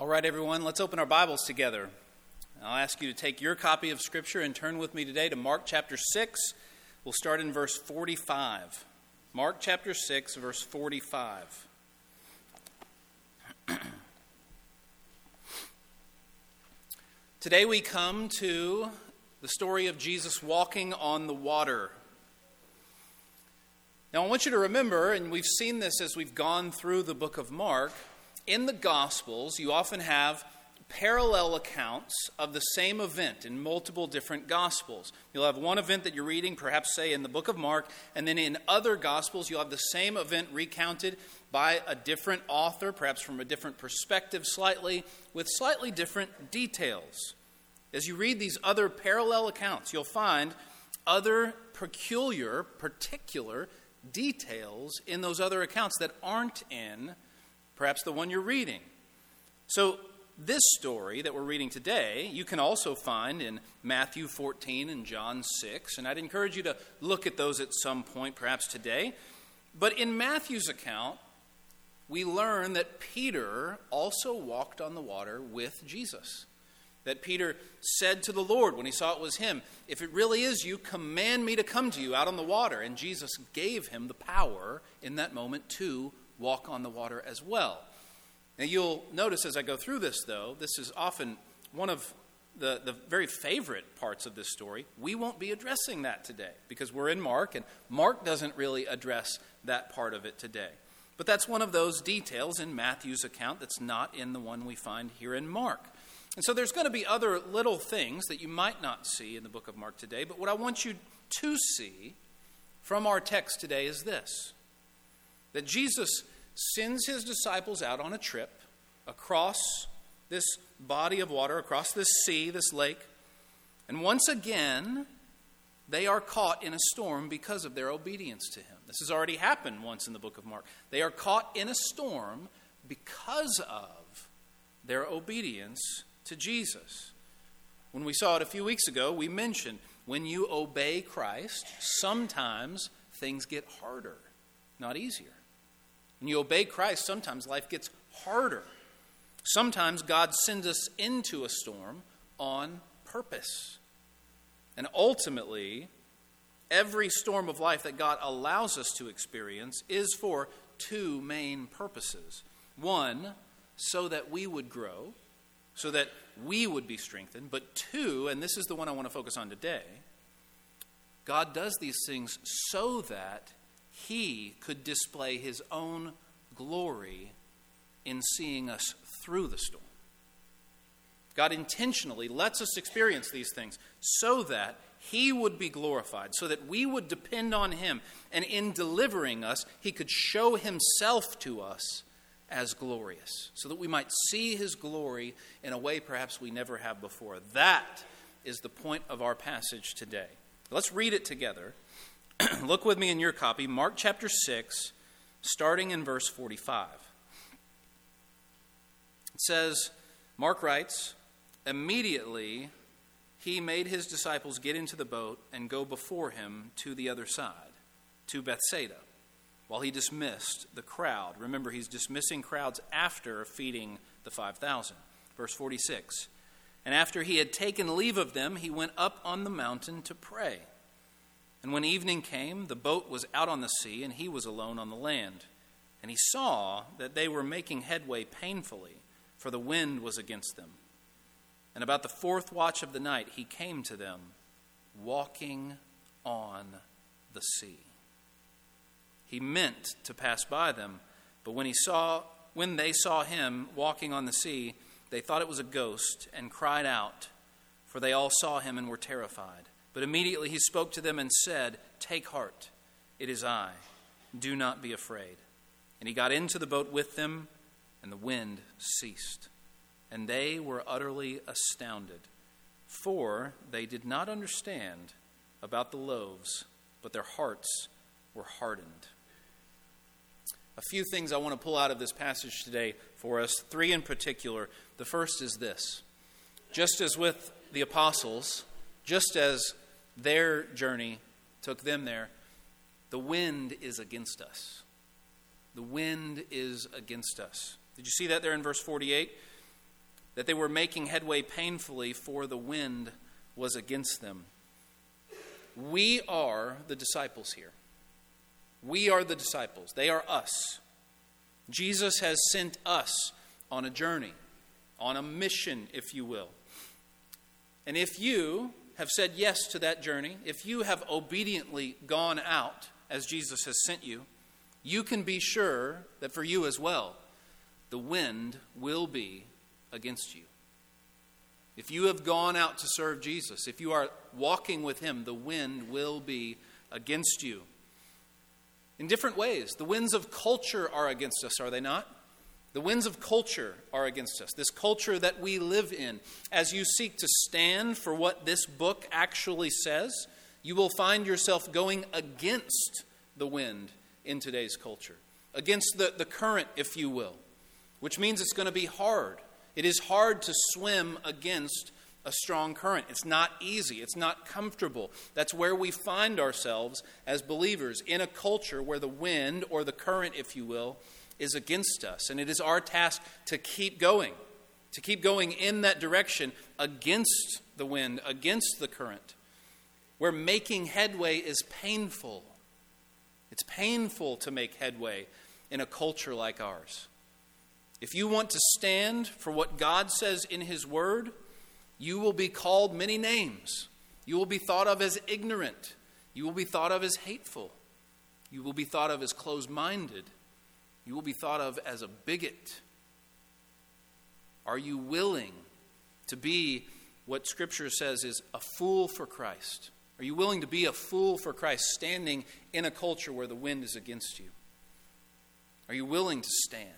All right, everyone, let's open our Bibles together. I'll ask you to take your copy of Scripture and turn with me today to Mark chapter 6. We'll start in verse 45. Mark chapter 6, verse 45. Today we come to the story of Jesus walking on the water. Now, I want you to remember, and we've seen this as we've gone through the book of Mark in the Gospels, you often have parallel accounts of the same event in multiple different Gospels. You'll have one event that you're reading, perhaps, say, in the book of Mark, and then in other Gospels, you'll have the same event recounted by a different author, perhaps from a different perspective, slightly, with slightly different details. As you read these other parallel accounts, you'll find other peculiar, particular details in those other accounts that aren't in perhaps the one you're reading. So, this story that we're reading today, you can also find in Matthew 14 and John 6, and I'd encourage you to look at those at some point, perhaps today. But in Matthew's account, we learn that Peter also walked on the water with Jesus. That Peter said to the Lord when he saw it was him, If it really is you, command me to come to you out on the water. And Jesus gave him the power in that moment to walk on the water as well. Now, you'll notice as I go through this, though, this is often one of the, the very favorite parts of this story. We won't be addressing that today because we're in Mark, and Mark doesn't really address that part of it today. But that's one of those details in Matthew's account that's not in the one we find here in Mark. And so there's going to be other little things that you might not see in the book of Mark today, but what I want you to see from our text today is this that Jesus sends his disciples out on a trip across this body of water, across this sea, this lake. And once again, they are caught in a storm because of their obedience to him. This has already happened once in the book of Mark. They are caught in a storm because of their obedience to Jesus. When we saw it a few weeks ago, we mentioned when you obey Christ, sometimes things get harder, not easier. When you obey Christ, sometimes life gets harder. Sometimes God sends us into a storm on purpose. And ultimately, every storm of life that God allows us to experience is for two main purposes. One, so that we would grow, so that we would be strengthened. But two, and this is the one I want to focus on today, God does these things so that he could display his own glory in seeing us through the storm. God intentionally lets us experience these things so that he would be glorified, so that we would depend on him, and in delivering us, he could show himself to us as glorious, so that we might see his glory in a way perhaps we never have before. That is the point of our passage today. Let's read it together. Look with me in your copy, Mark chapter 6, starting in verse 45. It says, Mark writes, Immediately he made his disciples get into the boat and go before him to the other side, to Bethsaida, while he dismissed the crowd. Remember, he's dismissing crowds after feeding the 5,000. Verse 46. And after he had taken leave of them, he went up on the mountain to pray. And when evening came, the boat was out on the sea, and he was alone on the land. And he saw that they were making headway painfully, for the wind was against them. And about the fourth watch of the night, he came to them, walking on the sea. He meant to pass by them, but when he saw when they saw him walking on the sea, they thought it was a ghost and cried out, for they all saw him and were terrified. But immediately he spoke to them and said, Take heart, it is I. Do not be afraid. And he got into the boat with them, and the wind ceased. And they were utterly astounded, for they did not understand about the loaves, but their hearts were hardened. A few things I want to pull out of this passage today for us, three in particular. The first is this just as with the apostles, just as their journey took them there, the wind is against us. The wind is against us. Did you see that there in verse 48? that they were making headway painfully, for the wind was against them. We are the disciples here. We are the disciples. They are us. Jesus has sent us on a journey, on a mission, if you will. And if you have said yes to that journey, if you have obediently gone out as Jesus has sent you, you can be sure that for you as well, the wind will be against you. If you have gone out to serve Jesus, if you are walking with Him, the wind will be against you. In different ways, the winds of culture are against us, are they not? The winds of culture are against us, this culture that we live in. As you seek to stand for what this book actually says, you will find yourself going against the wind in today's culture, against the, the current, if you will, which means it's going to be hard. It is hard to swim against a strong current. It's not easy, it's not comfortable. That's where we find ourselves as believers in a culture where the wind, or the current, if you will, is against us. And it is our task to keep going, to keep going in that direction against the wind, against the current, where making headway is painful. It's painful to make headway in a culture like ours. If you want to stand for what God says in His Word, you will be called many names. You will be thought of as ignorant. You will be thought of as hateful. You will be thought of as closed minded. You will be thought of as a bigot. Are you willing to be what Scripture says is a fool for Christ? Are you willing to be a fool for Christ standing in a culture where the wind is against you? Are you willing to stand?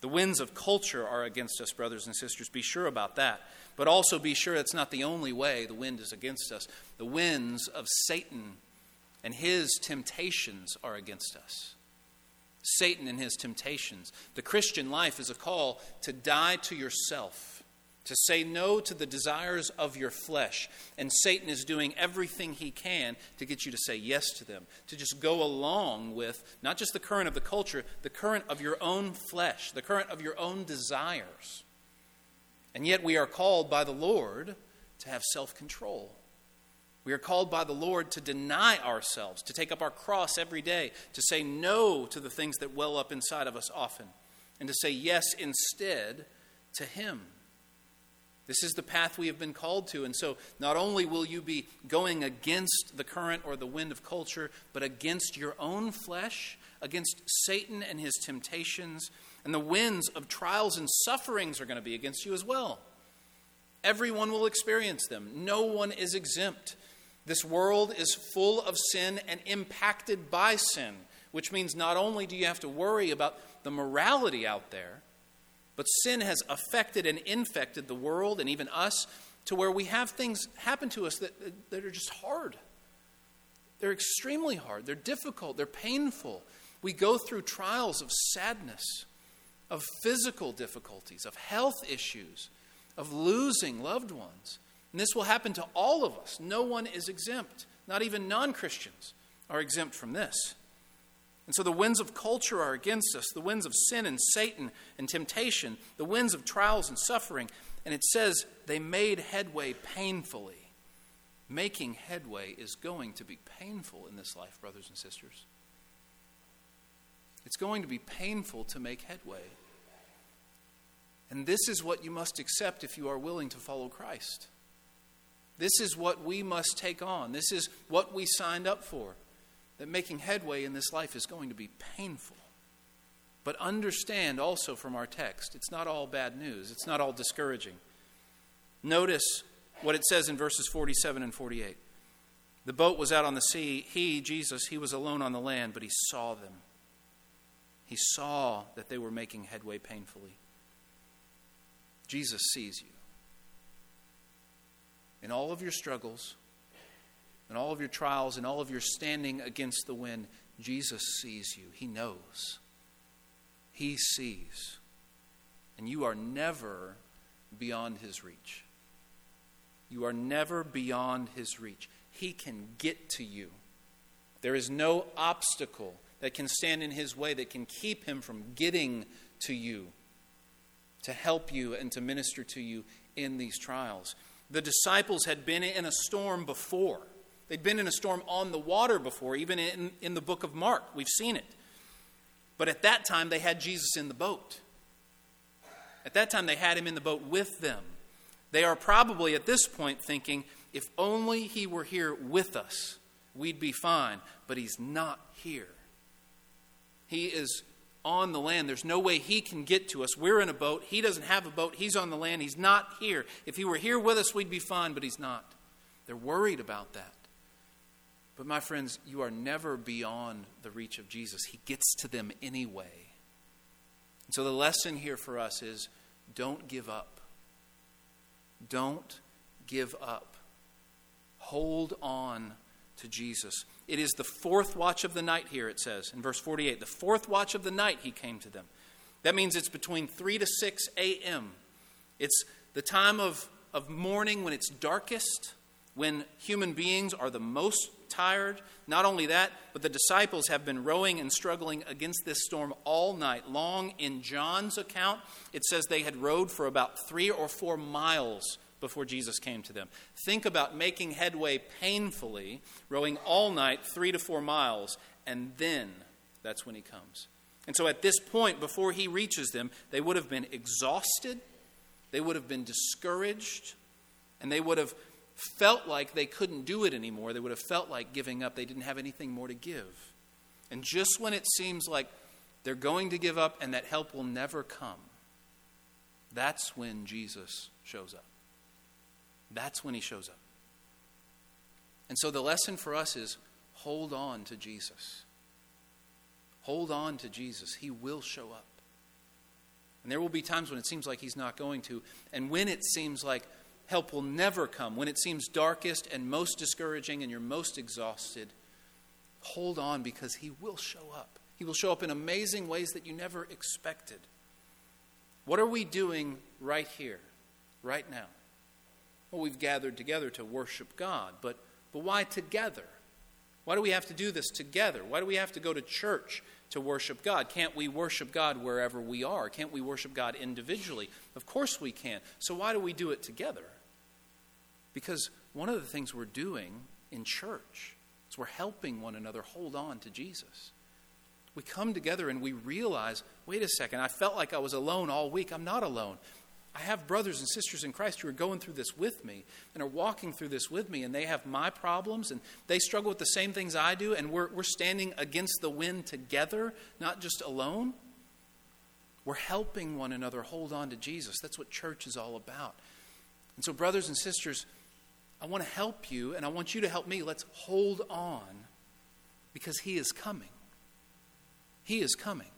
The winds of culture are against us, brothers and sisters. Be sure about that. But also be sure it's not the only way the wind is against us. The winds of Satan and his temptations are against us. Satan and his temptations. The Christian life is a call to die to yourself to say no to the desires of your flesh. And Satan is doing everything he can to get you to say yes to them, to just go along with not just the current of the culture, the current of your own flesh, the current of your own desires. And yet we are called by the Lord to have self control. We are called by the Lord to deny ourselves, to take up our cross every day, to say no to the things that well up inside of us often, and to say yes instead to Him. This is the path we have been called to. And so, not only will you be going against the current or the wind of culture, but against your own flesh, against Satan and his temptations, and the winds of trials and sufferings are going to be against you as well. Everyone will experience them, no one is exempt. This world is full of sin and impacted by sin, which means not only do you have to worry about the morality out there, but sin has affected and infected the world and even us to where we have things happen to us that, that are just hard. They're extremely hard. They're difficult. They're painful. We go through trials of sadness, of physical difficulties, of health issues, of losing loved ones. And this will happen to all of us. No one is exempt. Not even non Christians are exempt from this. And so the winds of culture are against us, the winds of sin and Satan and temptation, the winds of trials and suffering. And it says they made headway painfully. Making headway is going to be painful in this life, brothers and sisters. It's going to be painful to make headway. And this is what you must accept if you are willing to follow Christ. This is what we must take on. This is what we signed up for that making headway in this life is going to be painful. But understand also from our text, it's not all bad news, it's not all discouraging. Notice what it says in verses 47 and 48. The boat was out on the sea. He, Jesus, he was alone on the land, but he saw them. He saw that they were making headway painfully. Jesus sees you. In all of your struggles, in all of your trials in all of your standing against the wind, Jesus sees you. He knows. He sees. And you are never beyond his reach. You are never beyond his reach. He can get to you. There is no obstacle that can stand in his way that can keep him from getting to you. to help you and to minister to you in these trials. The disciples had been in a storm before. They'd been in a storm on the water before, even in, in the book of Mark. We've seen it. But at that time, they had Jesus in the boat. At that time, they had him in the boat with them. They are probably at this point thinking, if only he were here with us, we'd be fine. But he's not here. He is on the land. There's no way he can get to us. We're in a boat. He doesn't have a boat. He's on the land. He's not here. If he were here with us, we'd be fine, but he's not. They're worried about that. But, my friends, you are never beyond the reach of Jesus. He gets to them anyway. And so, the lesson here for us is don't give up. Don't give up. Hold on to Jesus. It is the fourth watch of the night here, it says in verse 48. The fourth watch of the night he came to them. That means it's between 3 to 6 a.m. It's the time of, of morning when it's darkest, when human beings are the most tired. Not only that, but the disciples have been rowing and struggling against this storm all night long. In John's account, it says they had rowed for about three or four miles before Jesus came to them. Think about making headway painfully, rowing all night, three to four miles, and then that's when he comes. And so at this point, before he reaches them, they would have been exhausted, they would have been discouraged, and they would have felt like they couldn't do it anymore. They would have felt like giving up. They didn't have anything more to give. And just when it seems like they're going to give up and that help will never come, that's when Jesus shows up. That's when he shows up. And so the lesson for us is hold on to Jesus. Hold on to Jesus. He will show up. And there will be times when it seems like he's not going to. And when it seems like help will never come, when it seems darkest and most discouraging and you're most exhausted, hold on because he will show up. He will show up in amazing ways that you never expected. What are we doing right here, right now? Well, we've gathered together to worship God, but, but why together? Why do we have to do this together? Why do we have to go to church to worship God? Can't we worship God wherever we are? Can't we worship God individually? Of course we can. So why do we do it together? Because one of the things we're doing in church is we're helping one another hold on to Jesus. We come together and we realize wait a second, I felt like I was alone all week. I'm not alone. I have brothers and sisters in Christ who are going through this with me and are walking through this with me, and they have my problems and they struggle with the same things I do, and we're, we're standing against the wind together, not just alone. We're helping one another hold on to Jesus. That's what church is all about. And so, brothers and sisters, I want to help you, and I want you to help me. Let's hold on because He is coming. He is coming.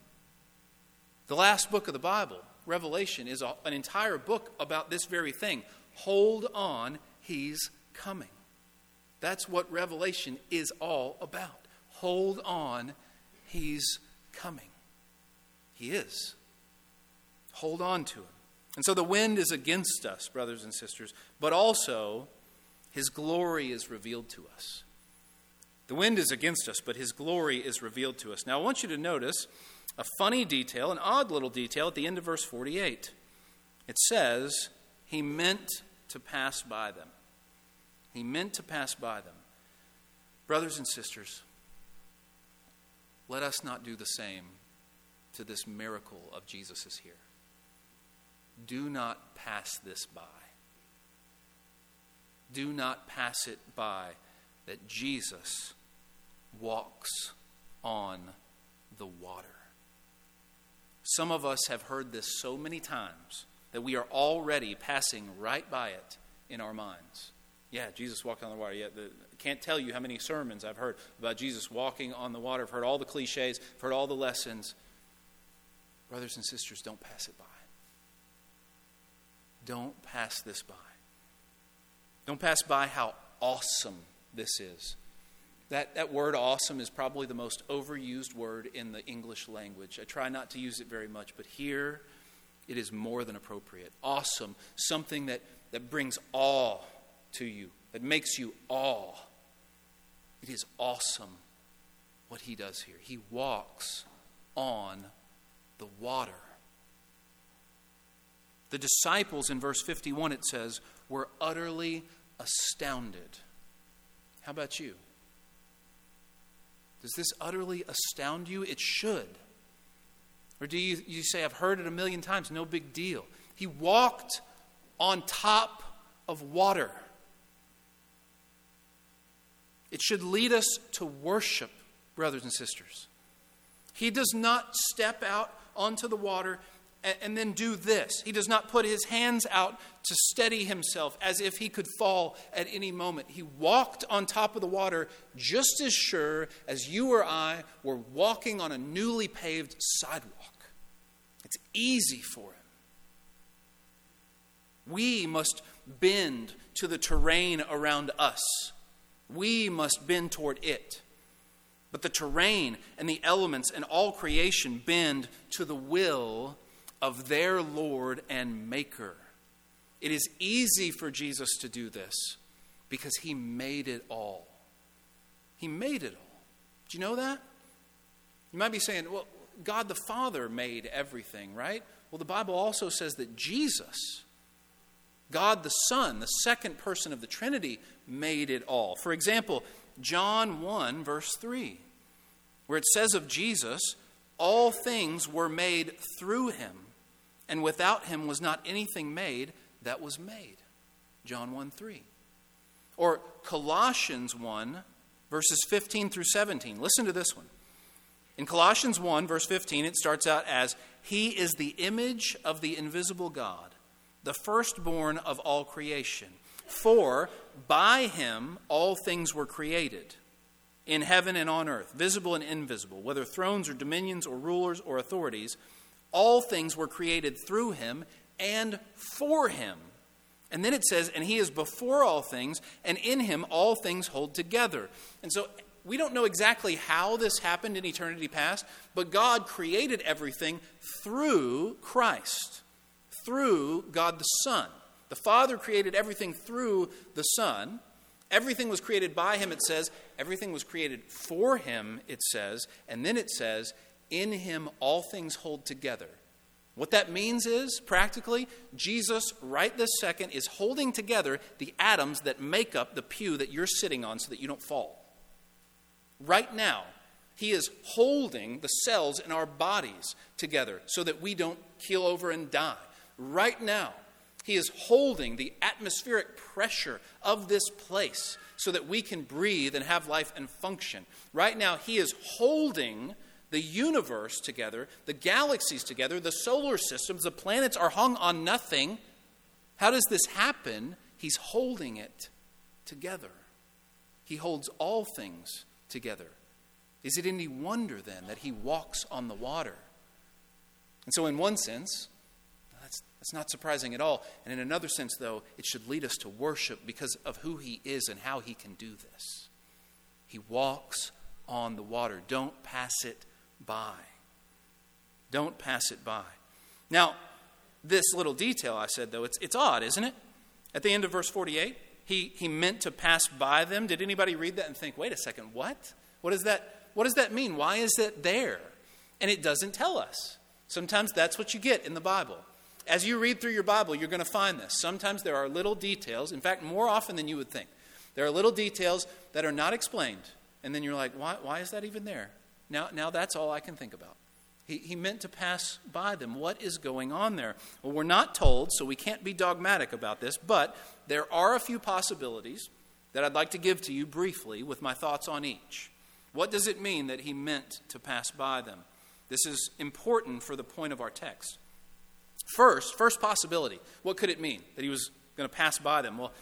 The last book of the Bible Revelation is an entire book about this very thing. Hold on, he's coming. That's what Revelation is all about. Hold on, he's coming. He is. Hold on to him. And so the wind is against us, brothers and sisters, but also his glory is revealed to us. The wind is against us, but his glory is revealed to us. Now, I want you to notice a funny detail, an odd little detail at the end of verse 48. It says, He meant to pass by them. He meant to pass by them. Brothers and sisters, let us not do the same to this miracle of Jesus is here. Do not pass this by. Do not pass it by that Jesus walks on the water. Some of us have heard this so many times that we are already passing right by it in our minds. Yeah, Jesus walked on the water. Yeah, the, can't tell you how many sermons I've heard about Jesus walking on the water. I've heard all the cliches, I've heard all the lessons. Brothers and sisters, don't pass it by. Don't pass this by. Don't pass by how awesome this is. That, that word awesome is probably the most overused word in the English language. I try not to use it very much, but here it is more than appropriate. Awesome, something that, that brings awe to you, that makes you awe. It is awesome what he does here. He walks on the water. The disciples in verse 51, it says, were utterly astounded. How about you? Does this utterly astound you? It should. Or do you, you say, I've heard it a million times, no big deal? He walked on top of water. It should lead us to worship, brothers and sisters. He does not step out onto the water and, then do this. He does not put his hands out to steady himself as if he could fall at any moment. He walked on top of the water just as sure as you or I were walking on a newly paved sidewalk. It's easy for him. We must bend to the terrain around us. We must bend toward it. But the terrain and the elements and all creation bend to the will of their Lord and Maker. It is easy for Jesus to do this because he made it all. He made it all. Do you know that? You might be saying, well, God the Father made everything, right? Well, the Bible also says that Jesus, God the Son, the second person of the Trinity, made it all. For example, John 1, verse 3, where it says of Jesus, all things were made through him, and without him was not anything made that was made. John 1 3. Or Colossians 1, verses 15 through 17. Listen to this one. In Colossians 1, verse 15, it starts out as He is the image of the invisible God, the firstborn of all creation. For by him all things were created, in heaven and on earth, visible and invisible, whether thrones or dominions or rulers or authorities, all things were created through him and for him. And then it says, and he is before all things, and in him all things hold together. And so we don't know exactly how this happened in eternity past, but God created everything through Christ, through God the Son. The Father created everything through the Son. Everything was created by him, it says. Everything was created for him, it says. And then it says, in him all things hold together. What that means is, practically, Jesus, right this second, is holding together the atoms that make up the pew that you're sitting on so that you don't fall. Right now, he is holding the cells in our bodies together so that we don't keel over and die. Right now, he is holding the atmospheric pressure of this place so that we can breathe and have life and function. Right now, he is holding the universe together, the galaxies together, the solar systems, the planets are hung on nothing. How does this happen? He's holding it together. He holds all things together. Is it any wonder then that he walks on the water? And so, in one sense, that's, that's not surprising at all. And in another sense, though, it should lead us to worship because of who he is and how he can do this. He walks on the water. Don't pass it by. Don't pass it by. Now, this little detail I said, though, it's, it's odd, isn't it? At the end of verse 48, he, he meant to pass by them. Did anybody read that and think, wait a second, what? What does that, what does that mean? Why is it there? And it doesn't tell us. Sometimes that's what you get in the Bible. As you read through your Bible, you're going to find this. Sometimes there are little details, in fact, more often than you would think. There are little details that are not explained. And then you're like, why, why is that even there? Now, now that's all I can think about. He, he meant to pass by them. What is going on there? Well, we're not told, so we can't be dogmatic about this, but there are a few possibilities that I'd like to give to you briefly with my thoughts on each. What does it mean that he meant to pass by them? This is important for the point of our text. First, first possibility, what could it mean that he was going to pass by them? Well,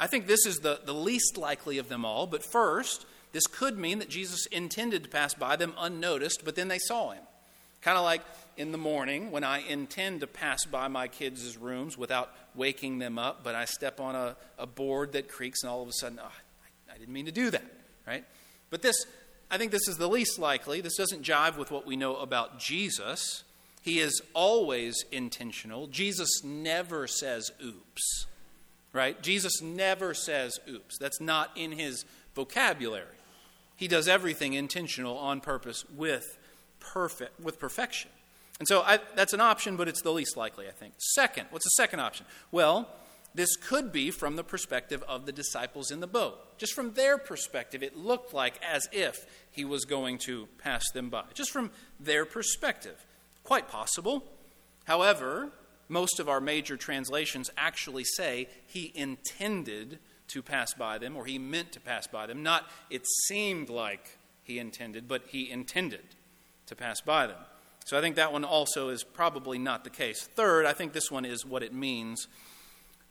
I think this is the, the least likely of them all, but first, this could mean that Jesus intended to pass by them unnoticed, but then they saw him. Kind of like in the morning when I intend to pass by my kids' rooms without waking them up, but I step on a, a board that creaks and all of a sudden, oh, I, I didn't mean to do that, right? But this, I think this is the least likely. This doesn't jive with what we know about Jesus. He is always intentional. Jesus never says oops, right? Jesus never says oops. That's not in his vocabulary. He does everything intentional on purpose with perfect with perfection. And so I, that's an option, but it's the least likely, I think. Second, what's the second option? Well, this could be from the perspective of the disciples in the boat. Just from their perspective, it looked like as if he was going to pass them by. Just from their perspective. Quite possible. However, most of our major translations actually say he intended to pass by them, or he meant to pass by them. Not it seemed like he intended, but he intended to pass by them. So I think that one also is probably not the case. Third, I think this one is what it means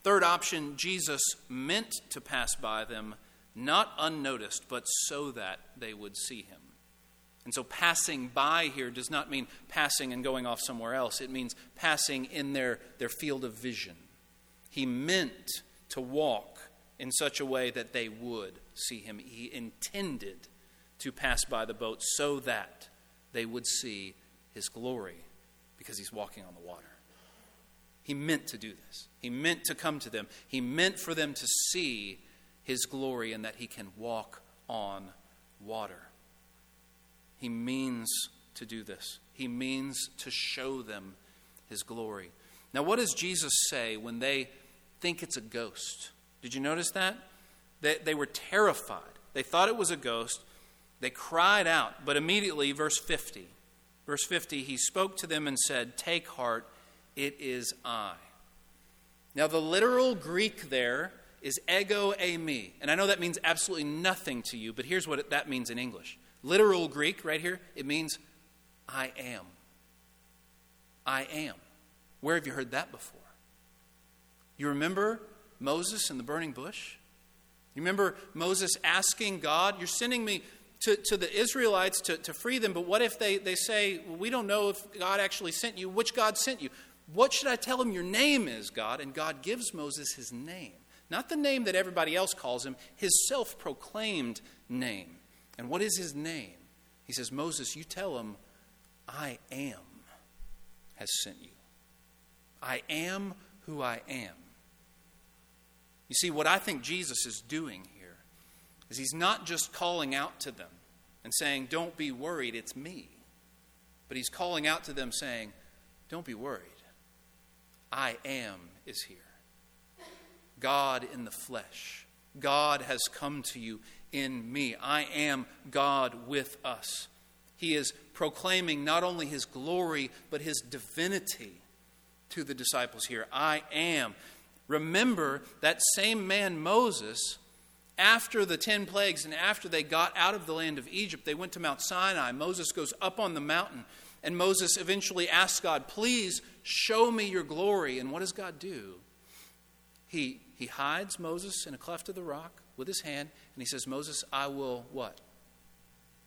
Third option Jesus meant to pass by them, not unnoticed, but so that they would see him. And so passing by here does not mean passing and going off somewhere else. It means passing in their, their field of vision. He meant to walk in such a way that they would see him. He intended to pass by the boat so that they would see his glory because he's walking on the water. He meant to do this. He meant to come to them. He meant for them to see his glory and that he can walk on water. He means to do this. He means to show them his glory. Now, what does Jesus say when they think it's a ghost? Did you notice that? They, they were terrified. They thought it was a ghost. They cried out, but immediately, verse 50, verse 50, he spoke to them and said, Take heart, it is I. Now, the literal Greek there is ego eimi. And I know that means absolutely nothing to you, but here's what it, that means in English. Literal Greek, right here, it means I am. I am. Where have you heard that before? You remember Moses in the burning bush? You remember Moses asking God, You're sending me to, to the Israelites to, to free them, but what if they, they say, well, We don't know if God actually sent you? Which God sent you? What should I tell him your name is, God? And God gives Moses his name. Not the name that everybody else calls him, his self proclaimed name. And what is his name? He says, Moses, you tell him, I am has sent you. I am who I am. You see, what I think Jesus is doing here is he's not just calling out to them and saying, Don't be worried, it's me. But he's calling out to them saying, Don't be worried. I am is here. God in the flesh. God has come to you in me. I am God with us. He is proclaiming not only his glory, but his divinity to the disciples here. I am. Remember that same man, Moses, after the ten plagues and after they got out of the land of Egypt, they went to Mount Sinai. Moses goes up on the mountain, and Moses eventually asks God, Please Show me your glory. And what does God do? He, he hides Moses in a cleft of the rock with his hand, and he says, Moses, I will what?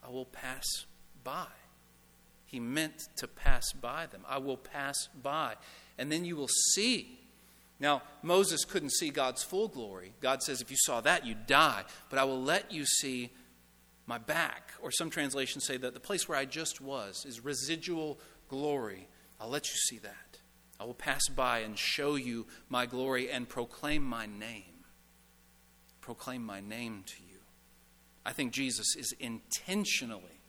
I will pass by. He meant to pass by them. I will pass by. And then you will see. Now, Moses couldn't see God's full glory. God says, if you saw that, you'd die. But I will let you see my back. Or some translations say that the place where I just was is residual glory. I'll let you see that. I will pass by and show you my glory and proclaim my name. Proclaim my name to you. I think Jesus is intentionally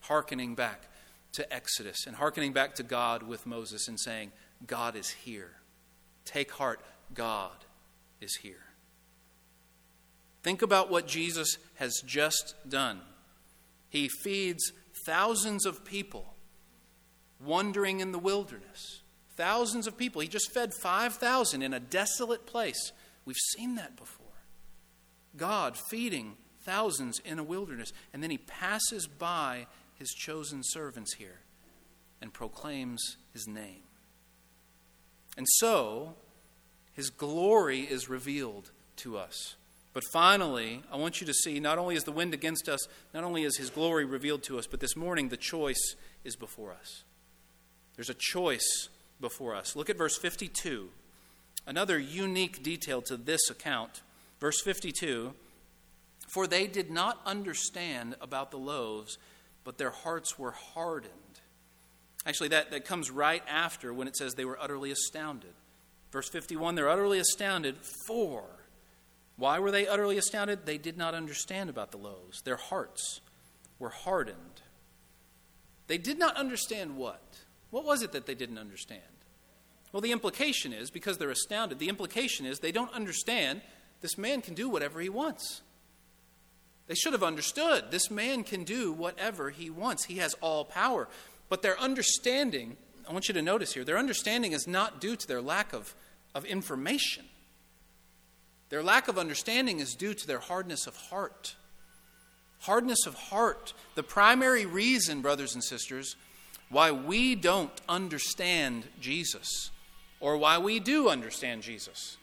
hearkening back to Exodus and hearkening back to God with Moses and saying, God is here. Take heart, God is here. Think about what Jesus has just done. He feeds thousands of people wandering in the wilderness. Thousands of people. He just fed 5,000 in a desolate place. We've seen that before. God feeding thousands in a wilderness. And then he passes by his chosen servants here and proclaims his name. And so, his glory is revealed to us. But finally, I want you to see not only is the wind against us, not only is his glory revealed to us, but this morning the choice is before us. There's a choice before us. Look at verse 52. Another unique detail to this account. Verse 52 For they did not understand about the loaves, but their hearts were hardened. Actually, that, that comes right after when it says they were utterly astounded. Verse 51 they're utterly astounded, for. Why were they utterly astounded? They did not understand about the loaves. Their hearts were hardened. They did not understand what? What was it that they didn't understand? Well, the implication is, because they're astounded, the implication is they don't understand this man can do whatever he wants. They should have understood this man can do whatever he wants. He has all power. But their understanding, I want you to notice here, their understanding is not due to their lack of, of information. Their lack of understanding is due to their hardness of heart. Hardness of heart. The primary reason, brothers and sisters, why we don't understand Jesus, or why we do understand Jesus,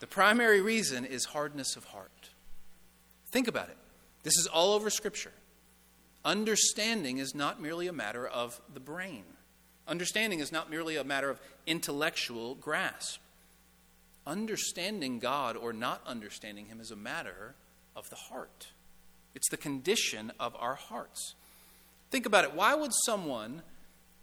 the primary reason is hardness of heart. Think about it. This is all over Scripture. Understanding is not merely a matter of the brain, understanding is not merely a matter of intellectual grasp. Understanding God or not understanding Him is a matter of the heart. It's the condition of our hearts. Think about it. Why would someone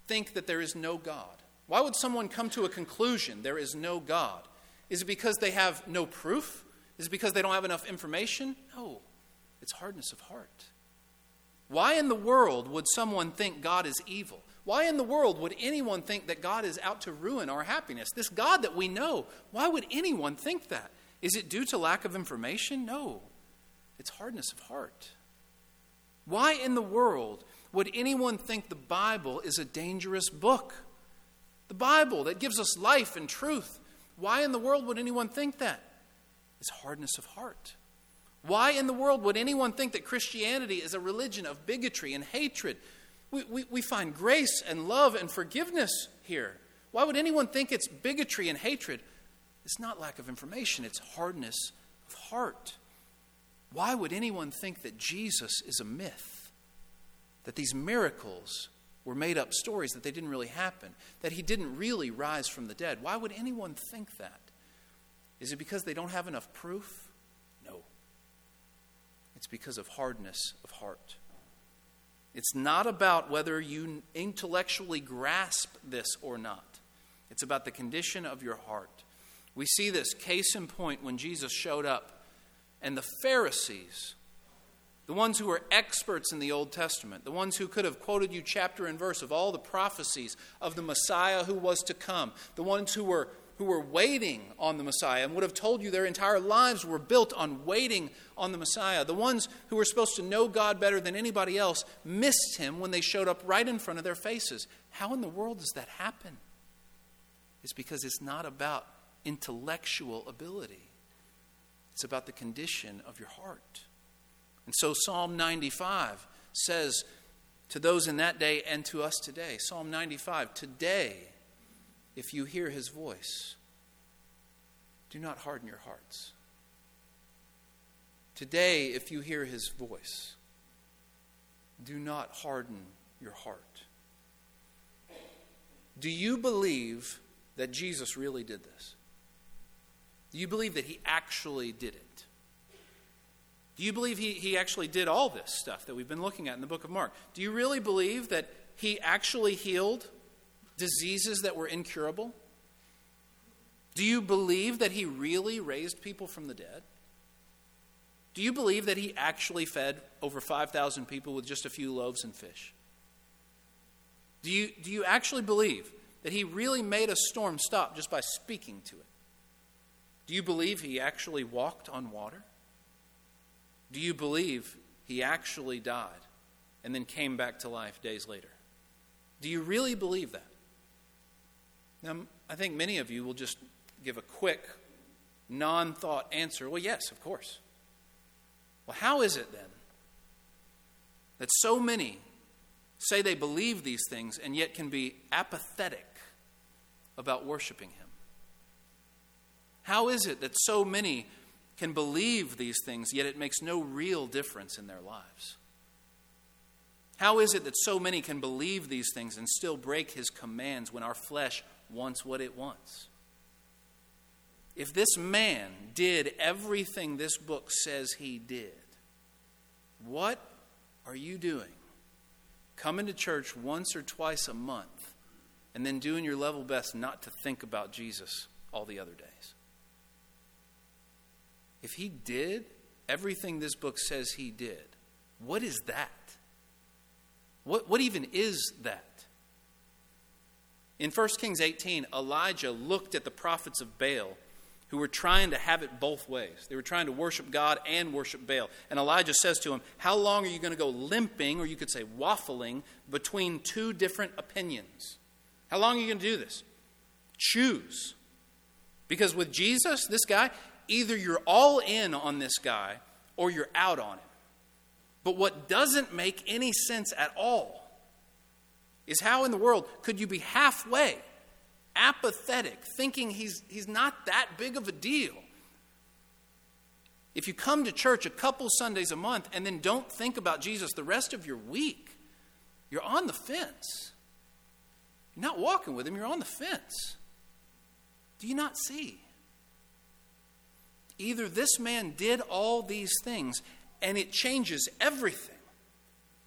think that there is no God? Why would someone come to a conclusion there is no God? Is it because they have no proof? Is it because they don't have enough information? No, it's hardness of heart. Why in the world would someone think God is evil? Why in the world would anyone think that God is out to ruin our happiness? This God that we know, why would anyone think that? Is it due to lack of information? No, it's hardness of heart. Why in the world would anyone think the Bible is a dangerous book? The Bible that gives us life and truth. Why in the world would anyone think that? It's hardness of heart. Why in the world would anyone think that Christianity is a religion of bigotry and hatred? We, we, we find grace and love and forgiveness here. Why would anyone think it's bigotry and hatred? It's not lack of information, it's hardness of heart. Why would anyone think that Jesus is a myth? That these miracles were made up stories, that they didn't really happen, that he didn't really rise from the dead? Why would anyone think that? Is it because they don't have enough proof? It's because of hardness of heart. It's not about whether you intellectually grasp this or not. It's about the condition of your heart. We see this case in point when Jesus showed up and the Pharisees, the ones who were experts in the Old Testament, the ones who could have quoted you chapter and verse of all the prophecies of the Messiah who was to come, the ones who were who were waiting on the Messiah and would have told you their entire lives were built on waiting on the Messiah. The ones who were supposed to know God better than anybody else missed him when they showed up right in front of their faces. How in the world does that happen? It's because it's not about intellectual ability. It's about the condition of your heart. And so Psalm 95 says to those in that day and to us today Psalm 95 Today, if you hear his voice, do not harden your hearts. Today, if you hear his voice, do not harden your heart. Do you believe that Jesus really did this? Do you believe that he actually did it? Do you believe he, he actually did all this stuff that we've been looking at in the book of Mark? Do you really believe that he actually healed diseases that were incurable? Do you believe that he really raised people from the dead? Do you believe that he actually fed over 5,000 people with just a few loaves and fish? Do you, do you actually believe that he really made a storm stop just by speaking to it? Do you believe he actually walked on water? Do you believe he actually died and then came back to life days later? Do you really believe that? Now, I think many of you will just give a quick, non thought answer. Well, yes, of course. Well, how is it then that so many say they believe these things and yet can be apathetic about worshiping Him? How is it that so many can believe these things, yet it makes no real difference in their lives? How is it that so many can believe these things and still break his commands when our flesh wants what it wants? If this man did everything this book says he did, what are you doing? Coming to church once or twice a month and then doing your level best not to think about Jesus all the other days. If he did everything this book says he did, what is that? What, what even is that? In 1 Kings 18, Elijah looked at the prophets of Baal who were trying to have it both ways. They were trying to worship God and worship Baal. And Elijah says to him, How long are you going to go limping, or you could say waffling, between two different opinions? How long are you going to do this? Choose. Because with Jesus, this guy, either you're all in on this guy or you're out on him. But what doesn't make any sense at all is how in the world could you be halfway apathetic, thinking he's, he's not that big of a deal. If you come to church a couple Sundays a month and then don't think about Jesus the rest of your week, you're on the fence. You're not walking with him, you're on the fence. Do you not see? Either this man did all these things and it changes everything,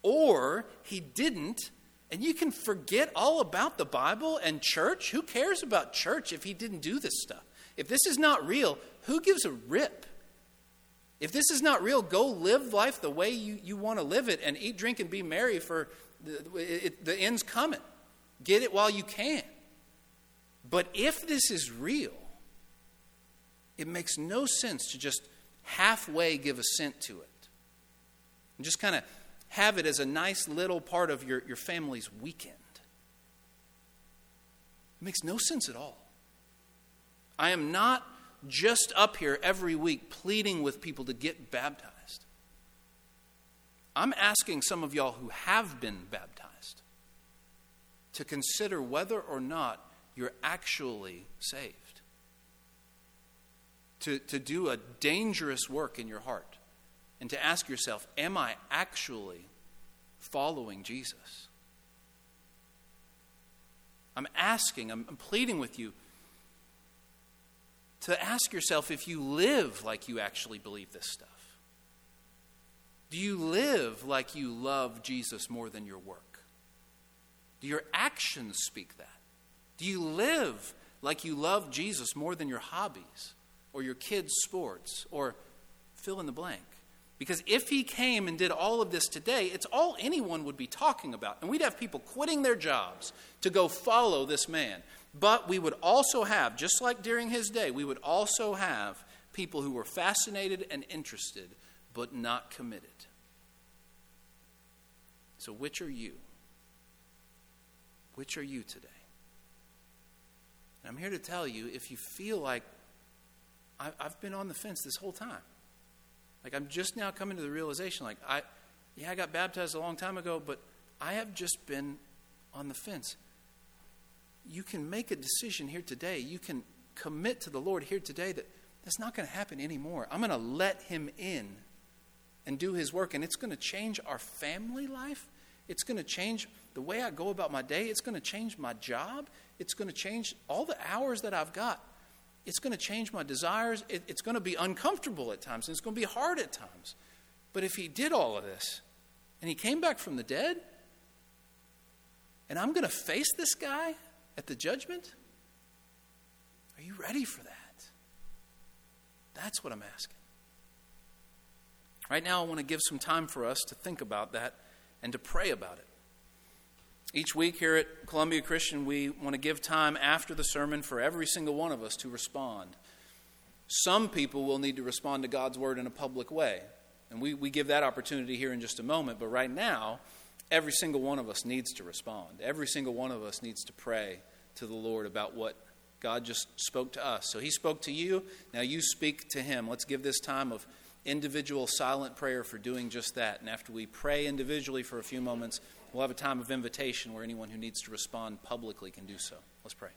or he didn't and you can forget all about the Bible and church. Who cares about church if he didn't do this stuff? If this is not real, who gives a rip? If this is not real, go live life the way you, you want to live it and eat, drink, and be merry, for the, it, the end's coming. Get it while you can. But if this is real, it makes no sense to just halfway give assent to it. And just kind of have it as a nice little part of your, your family's weekend. It makes no sense at all. I am not just up here every week pleading with people to get baptized. I'm asking some of y'all who have been baptized to consider whether or not you're actually saved. To, to do a dangerous work in your heart and to ask yourself, am I actually following Jesus? I'm asking, I'm, I'm pleading with you to ask yourself if you live like you actually believe this stuff. Do you live like you love Jesus more than your work? Do your actions speak that? Do you live like you love Jesus more than your hobbies or your kids' sports or fill in the blank? Because if he came and did all of this today, it's all anyone would be talking about. And we'd have people quitting their jobs to go follow this man. But we would also have, just like during his day, we would also have people who were fascinated and interested, but not committed. So, which are you? Which are you today? And I'm here to tell you if you feel like I've been on the fence this whole time. Like I'm just now coming to the realization like I yeah, I got baptized a long time ago, but I have just been on the fence. You can make a decision here today. You can commit to the Lord here today that that's not going to happen anymore. I'm going to let him in and do his work and it's going to change our family life. It's going to change the way I go about my day. It's going to change my job. It's going to change all the hours that I've got it's going to change my desires. It, it's going to be uncomfortable at times, and it's going to be hard at times. But if he did all of this, and he came back from the dead, and I'm going to face this guy at the judgment, are you ready for that? That's what I'm asking. Right now, I want to give some time for us to think about that and to pray about it. Each week here at Columbia Christian, we want to give time after the sermon for every single one of us to respond. Some people will need to respond to God's word in a public way. And we, we give that opportunity here in just a moment. But right now, every single one of us needs to respond. Every single one of us needs to pray to the Lord about what God just spoke to us. So He spoke to you. Now you speak to Him. Let's give this time of individual silent prayer for doing just that. And after we pray individually for a few moments, We'll have a time of invitation where anyone who needs to respond publicly can do so. Let's pray.